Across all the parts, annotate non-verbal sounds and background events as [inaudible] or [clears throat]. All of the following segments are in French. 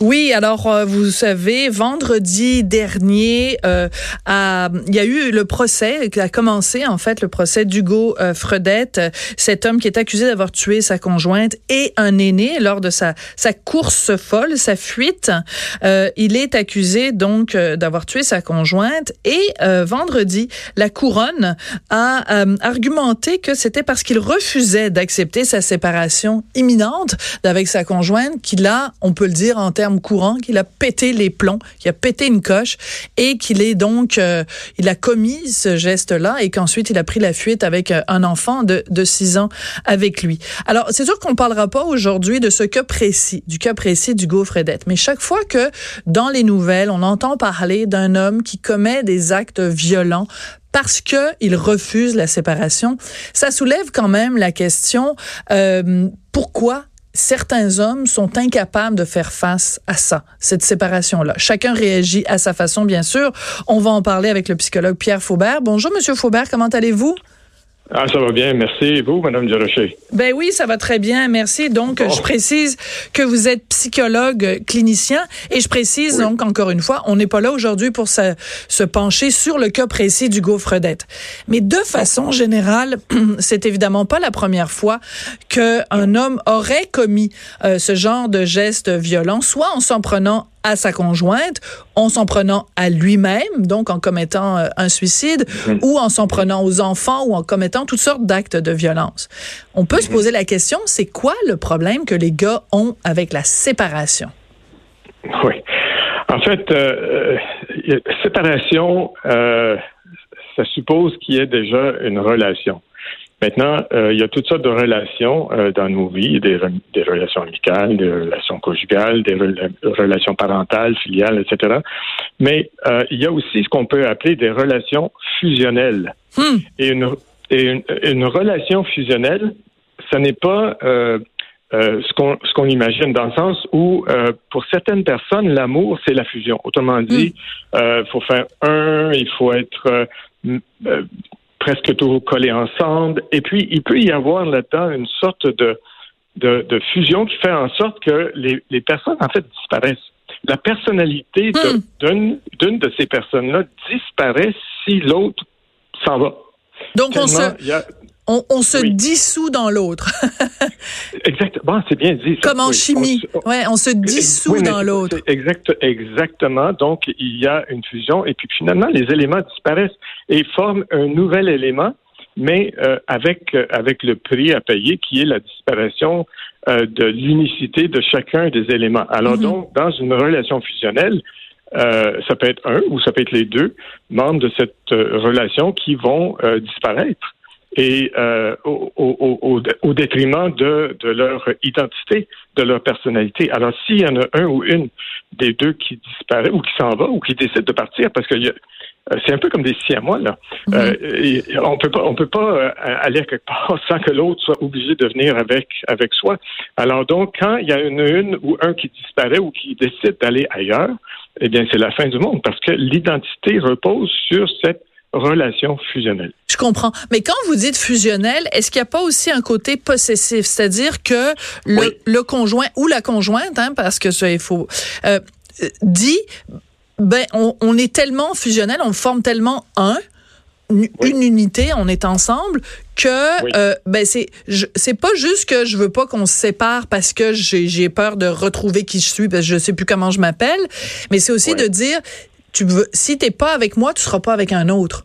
Oui, alors euh, vous savez, vendredi dernier, euh, il y a eu le procès qui a commencé en fait le procès d'Hugo euh, Fredette, cet homme qui est accusé d'avoir tué sa conjointe et un aîné lors de sa sa course folle, sa fuite. Euh, il est accusé donc d'avoir tué sa conjointe et vendredi, la couronne a argumenté que c'était parce qu'il refusait d'accepter sa séparation imminente avec sa conjointe qu'il a, on peut le dire termes courant, qu'il a pété les plombs, qu'il a pété une coche et qu'il est donc, euh, il a commis ce geste-là et qu'ensuite il a pris la fuite avec euh, un enfant de, de 6 ans avec lui. Alors, c'est sûr qu'on parlera pas aujourd'hui de ce cas précis, du cas précis du Fredette, mais chaque fois que dans les nouvelles, on entend parler d'un homme qui commet des actes violents parce que il refuse la séparation, ça soulève quand même la question euh, pourquoi certains hommes sont incapables de faire face à ça, cette séparation-là. Chacun réagit à sa façon, bien sûr. On va en parler avec le psychologue Pierre Faubert. Bonjour, Monsieur Faubert, comment allez-vous? Ah, ça va bien. Merci. Et vous, Madame Durocher? Ben oui, ça va très bien. Merci. Donc, je précise que vous êtes psychologue clinicien et je précise donc encore une fois, on n'est pas là aujourd'hui pour se, se, pencher sur le cas précis du gaufredette. Mais de façon générale, [clears throat] c'est évidemment pas la première fois qu'un homme aurait commis euh, ce genre de geste violent, soit en s'en prenant à sa conjointe, en s'en prenant à lui-même, donc en commettant euh, un suicide, ou en s'en prenant aux enfants, ou en commettant toutes sortes d'actes de violence. On peut se poser la question, c'est quoi le problème que les gars ont avec la séparation? Oui. En fait, euh, euh séparation, euh, ça suppose qu'il y ait déjà une relation. Maintenant, euh, il y a toutes sortes de relations euh, dans nos vies, des, des, relations amicales, des relations conjugales, des relations parentales, filiales, etc. Mais euh, il y a aussi ce qu'on peut appeler des relations fusionnelles. Hmm. Et, une, et une, relation fusionnelle, ce n'est pas ce qu'on ce qu'on imagine dans le sens où pour certaines personnes l'amour c'est la fusion autrement dit hmm. il faut faire un il faut être presque tout collés ensemble. Et puis, il peut y avoir là-dedans une sorte de, de, fusion qui fait en sorte que les, les personnes, en fait, disparaissent. La personnalité hmm. d'une de ces personnes-là disparaît si l'autre s'en va. Donc, on se, on, se dissout dans l'autre. [laughs] exactement, c'est bien dit. Comme en chimie. On, ouais, on se dissout dans l'autre. Exact, exactement. Donc, il y a une fusion et puis finalement, les éléments disparaissent et forment un nouvel élément, mais euh, avec, euh, avec le prix à payer qui est la disparition euh, de l'unicité de chacun des éléments. Alors mhm. donc, dans une relation fusionnelle, ça peut être un ou ça peut être les deux membres de cette relation qui vont disparaître et euh, au, au, au, détriment de, de, leur identité, de leur personnalité. Alors, s'il y en a un ou une des deux qui disparaît ou qui s'en va ou qui décide de partir, parce que euh, c'est un peu comme des moi là. Euh, on peut pas, on peut pas euh, aller quelque part [laughs] sans que l'autre soit obligé de venir avec avec soi. Alors donc, quand il y a une, une ou un qui disparaît ou qui décide d'aller ailleurs, eh bien, c'est la fin du monde parce que l'identité repose sur cette relation fusionnelle. Je comprends. Mais quand vous dites fusionnel, est-ce qu'il n'y a pas aussi un côté possessif? C'est-à-dire que le, le, conjoint ou la conjointe, hein, parce que ça, il faut, euh, dit, ben, on, on, est tellement fusionnel, on forme tellement un, une unité, on est ensemble, que euh, ben c'est c'est pas juste que je veux pas qu'on se sépare parce que j'ai peur de retrouver qui je suis parce que je sais plus comment je m'appelle, mais c'est aussi de dire tu veux, si t'es pas avec moi, tu seras pas avec un autre.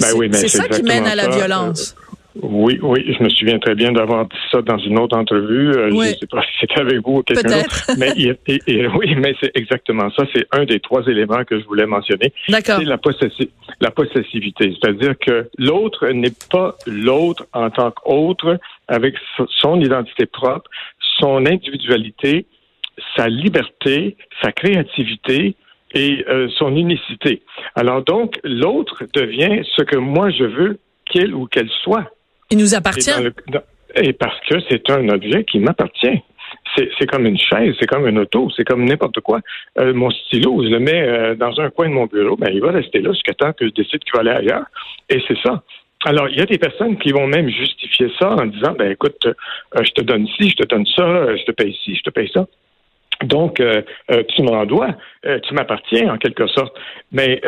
Ben c'est ça qui mène à la violence. Euh, oui, oui, je me souviens très bien d'avoir dit ça dans une autre entrevue. Euh, je ne sais pas [laughs] si c'était avec vous ou quelqu'un d'autre. [laughs] Mais oui, mais c'est exactement ça. C'est un des trois éléments que je voulais mentionner. C'est la, la possessivité. C'est-à-dire que l'autre n'est pas l'autre en tant qu'autre avec son identité propre, son individualité, sa liberté, sa créativité et euh, son unicité. Alors donc, l'autre devient ce que moi je veux qu'il ou qu'elle soit. Il nous appartient. et parce que c'est un objet qui m'appartient c'est comme une chaise, c'est comme une auto, c'est comme n'importe quoi. Euh, mon stylo, je le mets euh, dans un coin de mon bureau, ben il va rester là jusqu'à temps que je décide qu'il va aller ailleurs. Et c'est ça. Alors, il y a des personnes qui vont même justifier ça en disant, ben écoute, euh, je te donne ci, je te donne ça, je te paye ci, je te paye ça. Donc, euh, euh, tu m'en dois, euh, tu m'appartiens en quelque sorte. Mais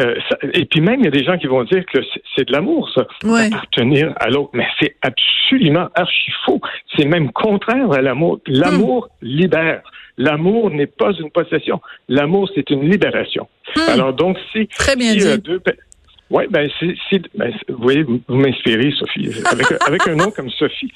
et puis même il y a des gens qui vont dire que c'est de l'amour ça, appartenir à l'autre. Mais c'est absolument archi faux. C'est même contraire à l'amour. L'amour libère. L'amour n'est pas une possession. L'amour c'est une libération. Hmm. Alors donc si, Très bien dit. deux oui, ben, c'est, ben, vous voyez, vous, m'inspirez, Sophie. Avec, [laughs] avec, un nom comme Sophie.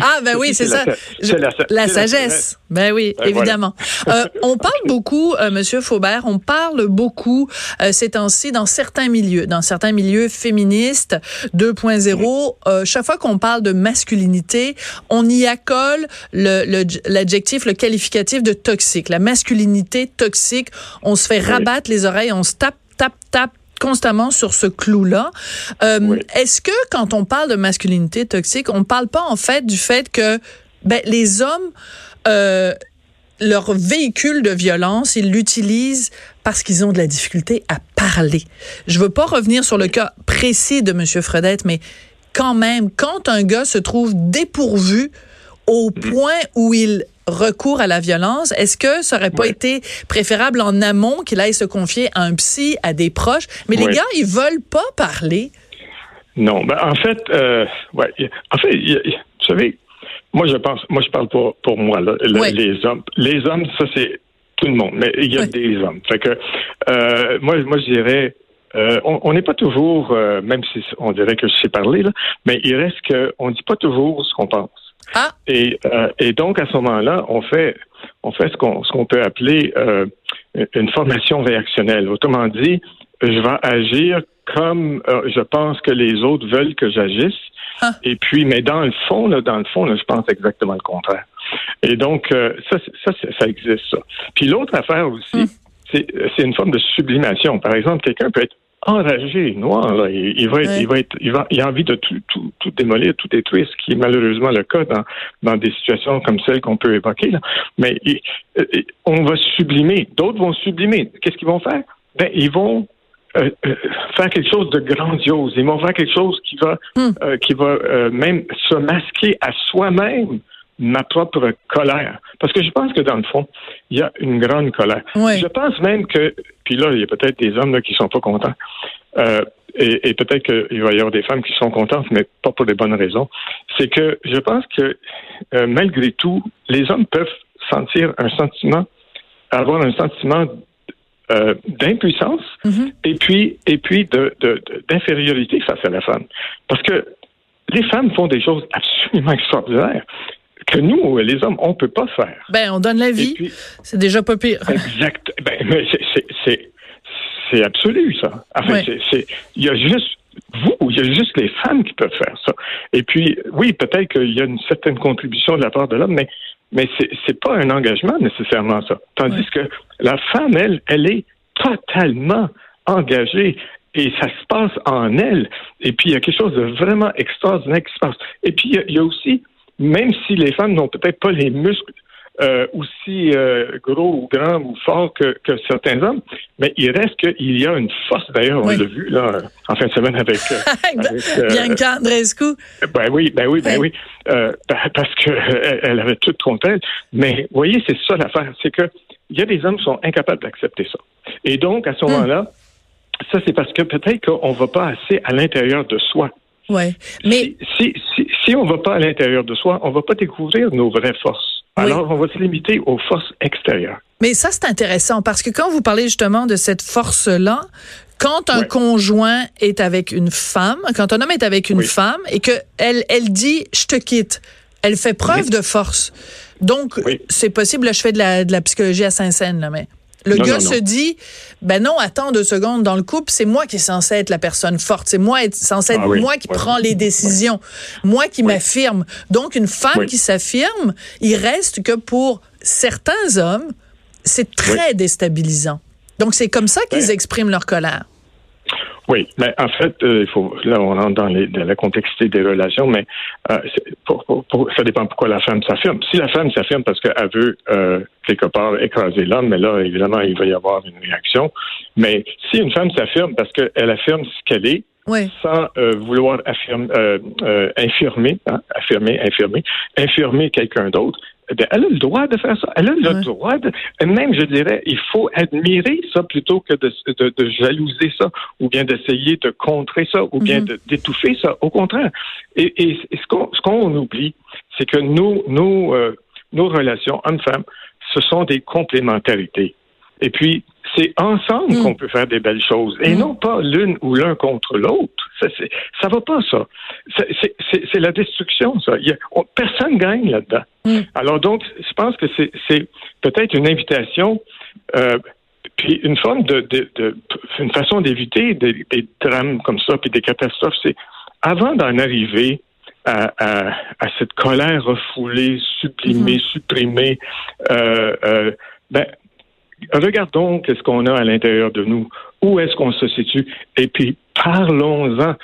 Ah, ben oui, c'est ça. La, la, sagesse. Ben oui, ben évidemment. Euh, on parle [laughs] beaucoup, euh, Monsieur Faubert, on parle beaucoup euh, ces temps-ci dans certains milieux, dans certains milieux féministes 2.0. Euh, chaque fois qu'on parle de masculinité, on y accole l'adjectif, le, le qualificatif de toxique. La masculinité toxique, on se fait rabattre les oreilles, on se tape, tape, tape constamment sur ce clou-là. Euh, est-ce que quand on parle de masculinité toxique, on parle pas en fait du fait que ben, les hommes euh, leur véhicule de violence, ils l'utilisent parce qu'ils ont de la difficulté à parler? Je veux pas revenir sur le cas précis de M. Fredette, mais quand même, quand un gars se trouve dépourvu au point où il recours à la violence, est-ce que ça aurait pas été préférable en amont qu'il aille se confier à un psy, à des proches? Mais les gars, ils veulent pas parler. Non, ben en fait, euh, ouais, en fait, vous savez, moi je pense, moi je parle pour pour moi là, les hommes, les hommes, ça c'est tout le monde, mais il y a des hommes. Fait que euh, moi, moi je dirais. Euh, on n'est pas toujours, même si on dirait que je sais parler, là, mais il reste qu'on ne dit pas toujours ce qu'on pense. Ah. Et, euh, et donc, à ce moment-là, on fait, on fait ce qu'on, ce qu'on peut appeler euh, une formation réactionnelle. Autrement dit, je vais agir comme euh, je pense que les autres veulent que j'agisse. Ah. Et puis, mais dans le fond, là, dans le fond, là, je pense exactement le contraire. Et donc, ça, ça, ça existe, ça. Puis l'autre affaire aussi, c'est, c'est une forme de sublimation. Par exemple, quelqu'un peut être enragé, noir. Là. Il, va être, il va être, il va, il a envie de tout, tout, tout démolir, tout détruire, ce qui est malheureusement le cas dans, dans des situations comme celles qu'on peut évoquer. Là. Mais euh, on va sublimer. D'autres vont sublimer. Qu'est-ce qu'ils vont faire? Ben, ils vont euh, euh, faire quelque chose de grandiose. Ils vont faire quelque chose qui va, hmm. qui va même se masquer à soi-même ma propre colère. Parce que je pense que dans le fond, il y a une grande colère. Je pense même que, puis là, il y a peut-être des hommes là, qui sont pas contents. Euh, et, peut-être qu'il va y avoir des femmes qui sont contentes, mais pas pour des bonnes raisons. C'est que je pense que euh, malgré tout, les hommes peuvent sentir un sentiment, avoir un sentiment euh, d'impuissance mm-hmm. et puis et puis d'infériorité face à la femme. Parce que les femmes font des choses absolument extraordinaires que nous, les hommes, on peut pas faire. Ben, on donne la vie. C'est déjà pas pire. Exact. Ben, mais c'est, absolu, ça. Enfin, c'est, il y a juste vous, il y a juste les femmes qui peuvent faire ça. Et puis, oui, peut-être qu'il y a une certaine contribution de la part de l'homme, mais, mais c'est, c'est pas un engagement nécessairement ça. Tandis que la femme, elle, elle est totalement engagée et ça se passe en elle. Et puis, il y a quelque chose de vraiment extraordinaire qui se passe. Et puis, il y a aussi même si les femmes n'ont peut-être pas les muscles euh, aussi euh, gros ou grands ou forts que, que, certains hommes, mais il reste qu'il y a une force. D'ailleurs, on l'a vu là en fin de semaine avec, [laughs] euh, avec Bianca Andrescu. Ben oui, ben oui, ben oui, parce que elle avait tout contre elle. Mais vous voyez, c'est ça l'affaire, c'est que il y a des hommes qui sont incapables d'accepter ça. Et donc à ce hmm. moment-là, ça c'est parce que peut-être qu'on va pas assez à l'intérieur de soi. Ouais. Mais si, si, si, on va pas à l'intérieur de soi, on va pas découvrir nos vraies forces. Alors, on va se limiter aux forces extérieures. Mais ça, c'est intéressant parce que quand vous parlez justement de cette force-là, quand un conjoint est avec une femme, quand un homme est avec une femme et que elle, elle dit je te quitte, elle fait preuve de force. Donc, c'est possible, là, je fais de la, de la psychologie à Saint-Saëns, là, mais le gars se dit, ben non, attends deux secondes, dans le couple, c'est moi qui est censé être la personne forte, c'est moi censé être ah moi qui prend les décisions, moi qui m'affirme. Donc, une femme qui s'affirme, il reste que pour certains hommes, c'est très déstabilisant. Donc, c'est comme ça qu'ils expriment leur colère. Oui, mais en fait, euh, il faut là on rentre dans, les, dans la complexité des relations, mais euh, pour, pour- pour- ça dépend pourquoi la femme s'affirme. Si la femme s'affirme parce qu'elle veut euh, quelque part écraser l'homme, mais là évidemment il va y avoir une réaction. Mais si une femme s'affirme parce qu'elle affirme ce qu'elle est, Oui. sans euh, vouloir affirmer, euh, euh, infirmer, hein, affirmer, infirmer, infirmer quelqu'un d'autre, elle a le droit de faire ça. Elle a le Ouais. droit de. Même, je dirais, il faut admirer ça plutôt que de, de, de jalouser ça, ou bien d'essayer de contrer ça, ou bien Mhm. d'étouffer ça. Au contraire. Et, et, et ce qu'on ce qu'on oublie, c'est que nos, nos, euh, nos relations hommes-femmes, ce sont des complémentarités. Et puis, c'est ensemble Mm. qu'on peut faire des belles choses, et Mm. non pas l'une ou l'un contre l'autre. Ça, ça va pas, ça. C'est- la destruction, ça. Y a- on- personne gagne là-dedans. Mm. Alors donc, je pense que c'est peut-être une invitation, euh, puis une forme de, de, de- une façon d'éviter des, des drames comme ça, puis des catastrophes. C'est avant d'en arriver à, à, à cette colère refoulée, sublimée, supprimée, euh, euh, ben, regardons qu'est-ce qu'on a à l'intérieur de nous. Où est-ce qu'on se situe? Et puis, parlons-en.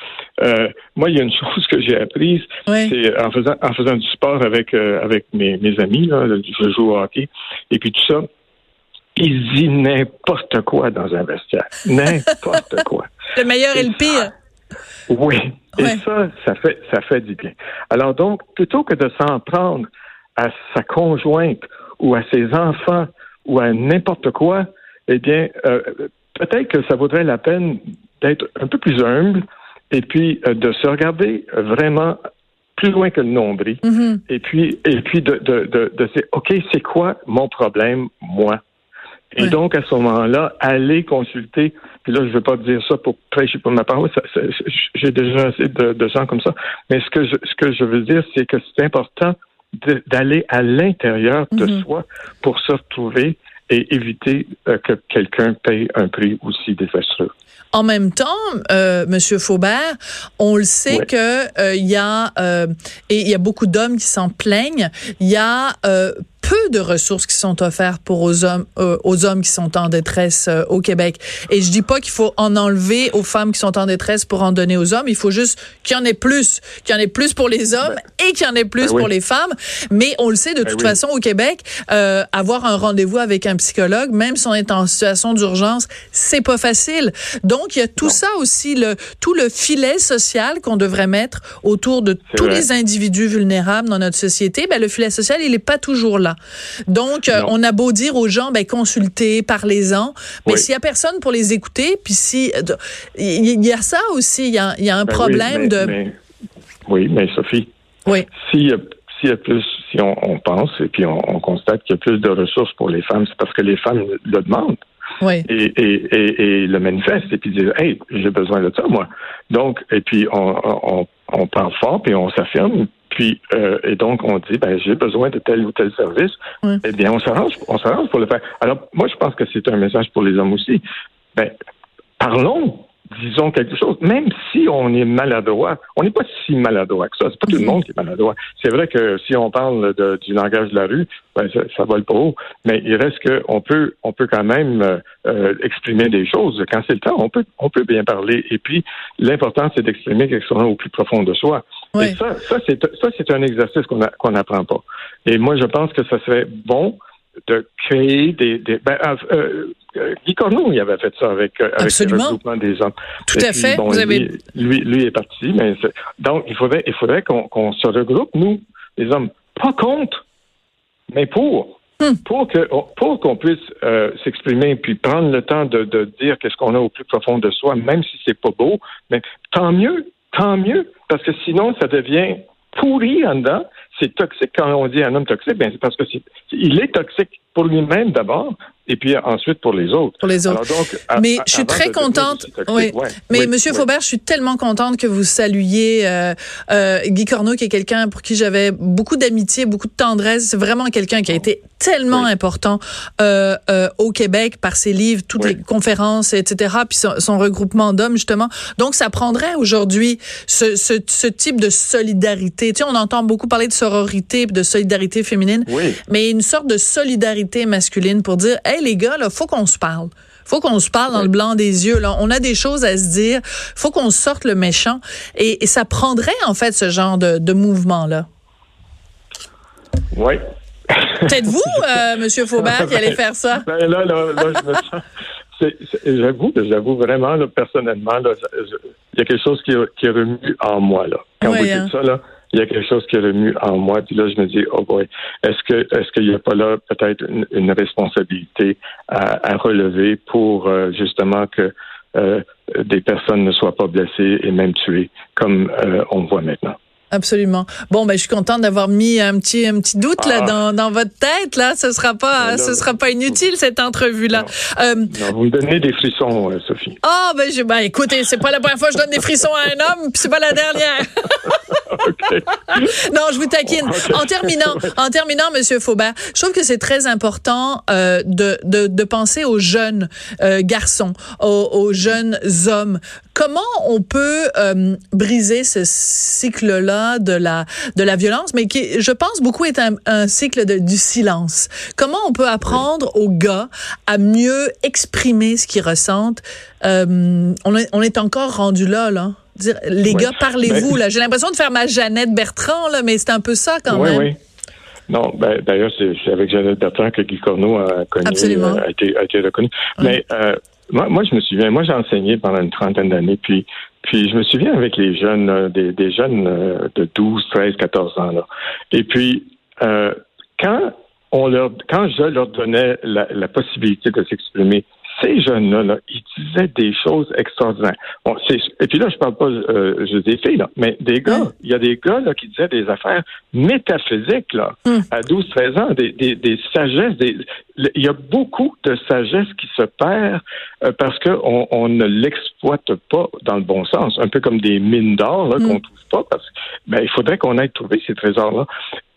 Euh, moi, il y a une chose que j'ai apprise, Oui. c'est en faisant, en faisant du sport avec, euh, avec mes, mes amis, là, je joue au hockey, et puis tout ça, ils disent n'importe quoi dans un vestiaire. N'importe [laughs] quoi. Le meilleur et le pire. Oui. Et ça, ça fait, ça fait du bien. Alors donc, plutôt que de s'en prendre à sa conjointe ou à ses enfants ou à n'importe quoi, eh bien, euh, peut-être que ça vaudrait la peine d'être un peu plus humble et puis euh, de se regarder vraiment plus loin que le nombril Mhm. et puis et puis de de de, de dire ok c'est quoi mon problème moi? Et Ouais. donc à ce moment-là aller consulter puis là je veux pas dire ça pour prêcher pour ma parole j'ai déjà assez de, de gens comme ça mais ce que je ce que je veux dire c'est que c'est important d'aller à l'intérieur de Mhm. soi pour se retrouver et éviter euh, que quelqu'un paye un prix aussi désastreux. En même temps, euh, Monsieur Faubert, on le sait que euh, y a euh, et il y a beaucoup d'hommes qui s'en plaignent. Il y a peu de ressources qui sont offertes pour aux hommes euh, aux hommes qui sont en détresse euh, au Québec. Et je dis pas qu'il faut en enlever aux femmes qui sont en détresse pour en donner aux hommes. Il faut juste qu'il y en ait plus, qu'il y en ait plus pour les hommes et qu'il y en ait plus Ben oui. pour les femmes. Mais on le sait de Ben toute oui. façon au Québec, euh, avoir un rendez-vous avec un psychologue, même si on est en situation d'urgence, c'est pas facile. Donc il y a tout Non. ça aussi, le tout le filet social qu'on devrait mettre autour de tous vrai. les individus vulnérables dans notre société. Ben le filet social, il est pas toujours là. Donc euh, on a beau dire aux gens, ben consultez, parlez-en, mais Oui. s'il y a personne pour les écouter, puis si euh, il y, a ça aussi, il y a, il y a un Ben oui, problème mais- de mais- oui, mais Sophie, oui. s'il y a, s'il y a plus, si on, on pense et puis on, on constate qu'il y a plus de ressources pour les femmes, c'est parce que les femmes le demandent Oui. et, et, et, et le manifestent et puis disent Hey, j'ai besoin de ça, moi. Donc, et puis on, on, on parle fort puis on s'affirme. Puis euh, et donc on dit ben j'ai besoin de tel ou tel service. Ouais. Eh bien on s'arrange, on s'arrange pour le faire. Alors moi je pense que c'est un message pour les hommes aussi. Ben parlons, disons quelque chose, même si on est maladroit, on n'est pas si maladroit que ça. C'est pas tout le monde qui est maladroit. C'est vrai que si on parle de- du langage de la rue, ben, ça, ça vole pas haut, mais il reste que on peut, on peut quand même euh, euh, exprimer des choses. Quand c'est le temps, on peut, on peut bien parler. Et puis, l'important, c'est d'exprimer quelque chose au plus profond de soi. Et ça, ça c'est, un exercice qu'on n'apprend pas. Et moi, je pense que ça serait bon de créer des, des ben, euh, euh, Guy Corneau, il avait fait ça avec, euh, avec le regroupement des hommes. Tout à puis, fait. bon, Vous lui, avez lui, lui est parti, mais donc il faudrait, il faudrait qu'on qu'on se regroupe nous, les hommes, pas contre, mais pour, Hmm. pour que pour qu'on puisse euh, s'exprimer puis prendre le temps de, de dire qu'est-ce qu'on a au plus profond de soi, même si c'est pas beau, mais tant mieux, tant mieux, parce que sinon ça devient pourri en dedans. C'est toxique quand on dit un homme toxique, ben c'est parce que c'est, il est toxique pour lui-même d'abord, et puis ensuite pour les autres. Pour les autres. mais je suis très contente. Oui. mais Monsieur Faubert, je suis tellement contente que vous saluiez euh, euh, Guy Corneau, qui est quelqu'un pour qui j'avais beaucoup d'amitié, beaucoup de tendresse. C'est vraiment quelqu'un qui a été tellement important euh, euh, au Québec par ses livres, toutes les conférences, etc., puis son, regroupement d'hommes, justement. Donc, ça prendrait aujourd'hui ce, ce, ce, type de solidarité. Tu sais, on entend beaucoup parler de sororité de solidarité féminine, mais une sorte de solidarité masculine pour dire, hey les gars, là, faut qu'on se parle faut qu'on se parle dans le blanc des yeux. Là. On a des choses à se dire. faut qu'on sorte le méchant. Et, et, ça prendrait, en fait, ce genre de, de mouvement-là. Oui, Peut-être vous, euh, Monsieur Faubert, qui allez faire ça? [laughs] Ben là, là, là, je me sens. J'avoue, j'avoue vraiment, là, personnellement, il y a quelque chose qui, qui remue en moi. Là. Quand vous dites hein. ça, là, il y a quelque chose qui remue en moi. Puis là, je me dis, oh boy, est-ce que est-ce qu'il n'y a pas là peut-être une, responsabilité à, relever pour euh, justement que euh, des personnes ne soient pas blessées et même tuées, comme euh, on voit maintenant? Absolument. Bon, ben, je suis contente d'avoir mis un petit, un petit doute là ah. dans, dans votre tête. Là, ce sera pas, ce sera pas inutile cette entrevue là. Euh, vous me donnez des frissons, euh, Sophie. Ah, ben, je, ben, écoutez, c'est pas la première fois que je donne des frissons à un homme, puis c'est pas la dernière. [laughs] non, je vous taquine. En terminant, en terminant, Monsieur Faubert, je trouve que c'est très important euh, de, de, de penser aux jeunes euh, garçons, aux, aux, jeunes hommes. Comment on peut euh, briser ce cycle-là de la de la violence, mais qui, je pense, beaucoup est un, un cycle de, du silence. Comment on peut apprendre aux gars à mieux exprimer ce qu'ils ressentent? Euh, on, est, on est encore rendu là, là les gars, parlez-vous. là. J'ai l'impression de faire ma Jeannette Bertrand, là, mais c'est un peu ça quand même. Oui. Non, ben, d'ailleurs, c'est avec Jeannette Bertrand que Guy Corneau a, connu, euh, a, été, a été reconnu. Mais euh, moi, je me souviens, moi, j'ai enseigné pendant une trentaine d'années, puis puis je me souviens avec les jeunes, euh, des, jeunes de 12, 13, 14 ans. Là. Et puis, quand on leur, quand je leur donnais la possibilité de s'exprimer, ces jeunes-là, ils disaient des choses extraordinaires. Bon, et puis là, je parle pas euh, je des filles, là, mais des gars. Il y a des gars là, qui disaient des affaires métaphysiques là, hum. à 12-13 ans, des, des, des sagesses. Des, il y a beaucoup de sagesse qui se perd euh, parce qu'on on ne l'exploite pas dans le bon sens. Un peu comme des mines d'or là, qu'on hum. trouve pas parce que ben, il faudrait qu'on aille trouver ces trésors-là.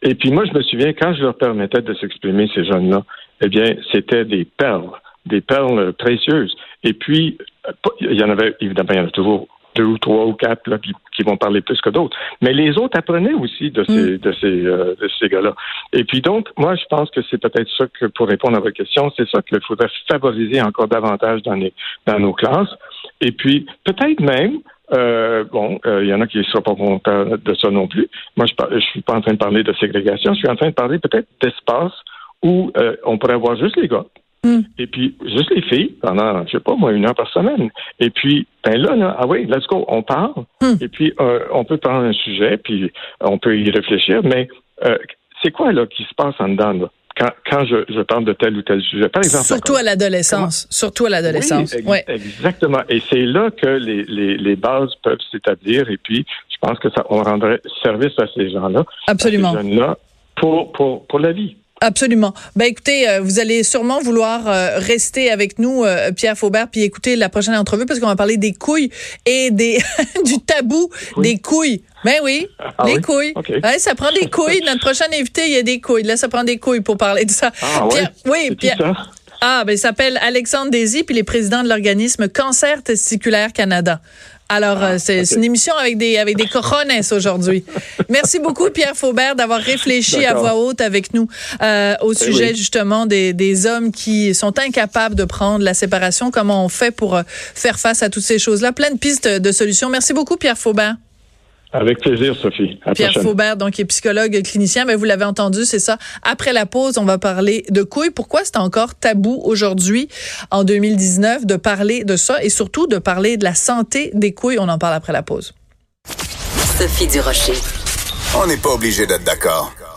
Et puis moi, je me souviens, quand je leur permettais de s'exprimer, ces jeunes-là, eh bien, c'était des perles des perles précieuses. Et puis, il y en avait, évidemment, il y en a toujours deux ou trois ou quatre là, qui, vont parler plus que d'autres. Mais les autres apprenaient aussi de ces, mm. de ces, euh, de ces gars-là. Et puis donc, moi, je pense que c'est peut-être ça que, pour répondre à votre question, c'est ça qu'il faudrait favoriser encore davantage dans, les, dans nos classes. Et puis, peut-être même, euh, bon, euh, il y en a qui ne seront pas contents de ça non plus. Moi, je ne suis pas en train de parler de ségrégation, je suis en train de parler peut-être d'espace où on pourrait avoir juste les gars Hmm. Et puis, juste les filles, pendant, je sais pas, moi, une heure par semaine. Et puis, ben là, là ah oui, let's go, on parle. Hmm. Et puis, euh, on peut prendre un sujet, puis on peut y réfléchir, mais euh, c'est quoi, là, qui se passe en dedans, là? Quand, quand je, je, parle de tel ou tel sujet. Par exemple, surtout à l'adolescence. Surtout à l'adolescence. Oui, Exactement. Et c'est là que les, les, les bases peuvent s'établir. Et puis, je pense que ça, on rendrait service à ces gens-là. Absolument. À ces jeunes-là pour, pour, pour la vie. Absolument. Ben écoutez, euh, vous allez sûrement vouloir euh, rester avec nous, euh, Pierre Faubert, puis écouter la prochaine entrevue parce qu'on va parler des couilles et des [laughs] du tabou des couilles. Ben oui, ah les couilles. ça prend des couilles. Notre prochain invité, il y a des couilles. Là, ça prend des couilles pour parler de ça. Ah, Pierre, oui, Pierre. Ah, ben il s'appelle Alexandre Désy, puis il est président de l'organisme Cancer Testiculaire Canada. Alors, ah, euh, c'est une émission avec des avec des aujourd'hui. Merci beaucoup, Pierre Faubert, d'avoir réfléchi à voix haute avec nous euh, au eh sujet justement des, des hommes qui sont incapables de prendre la séparation. Comment on fait pour euh, faire face à toutes ces choses-là? Plein de pistes de solutions. Merci beaucoup, Pierre Faubert. Avec plaisir, Sophie. Pierre Faubert, donc, est psychologue clinicien. Mais vous l'avez entendu, c'est ça. Après la pause, on va parler de couilles. Pourquoi c'est encore tabou aujourd'hui, en 2019, de parler de ça et surtout de parler de la santé des couilles? On en parle après la pause. Sophie Durocher. On n'est pas obligé d'être d'accord.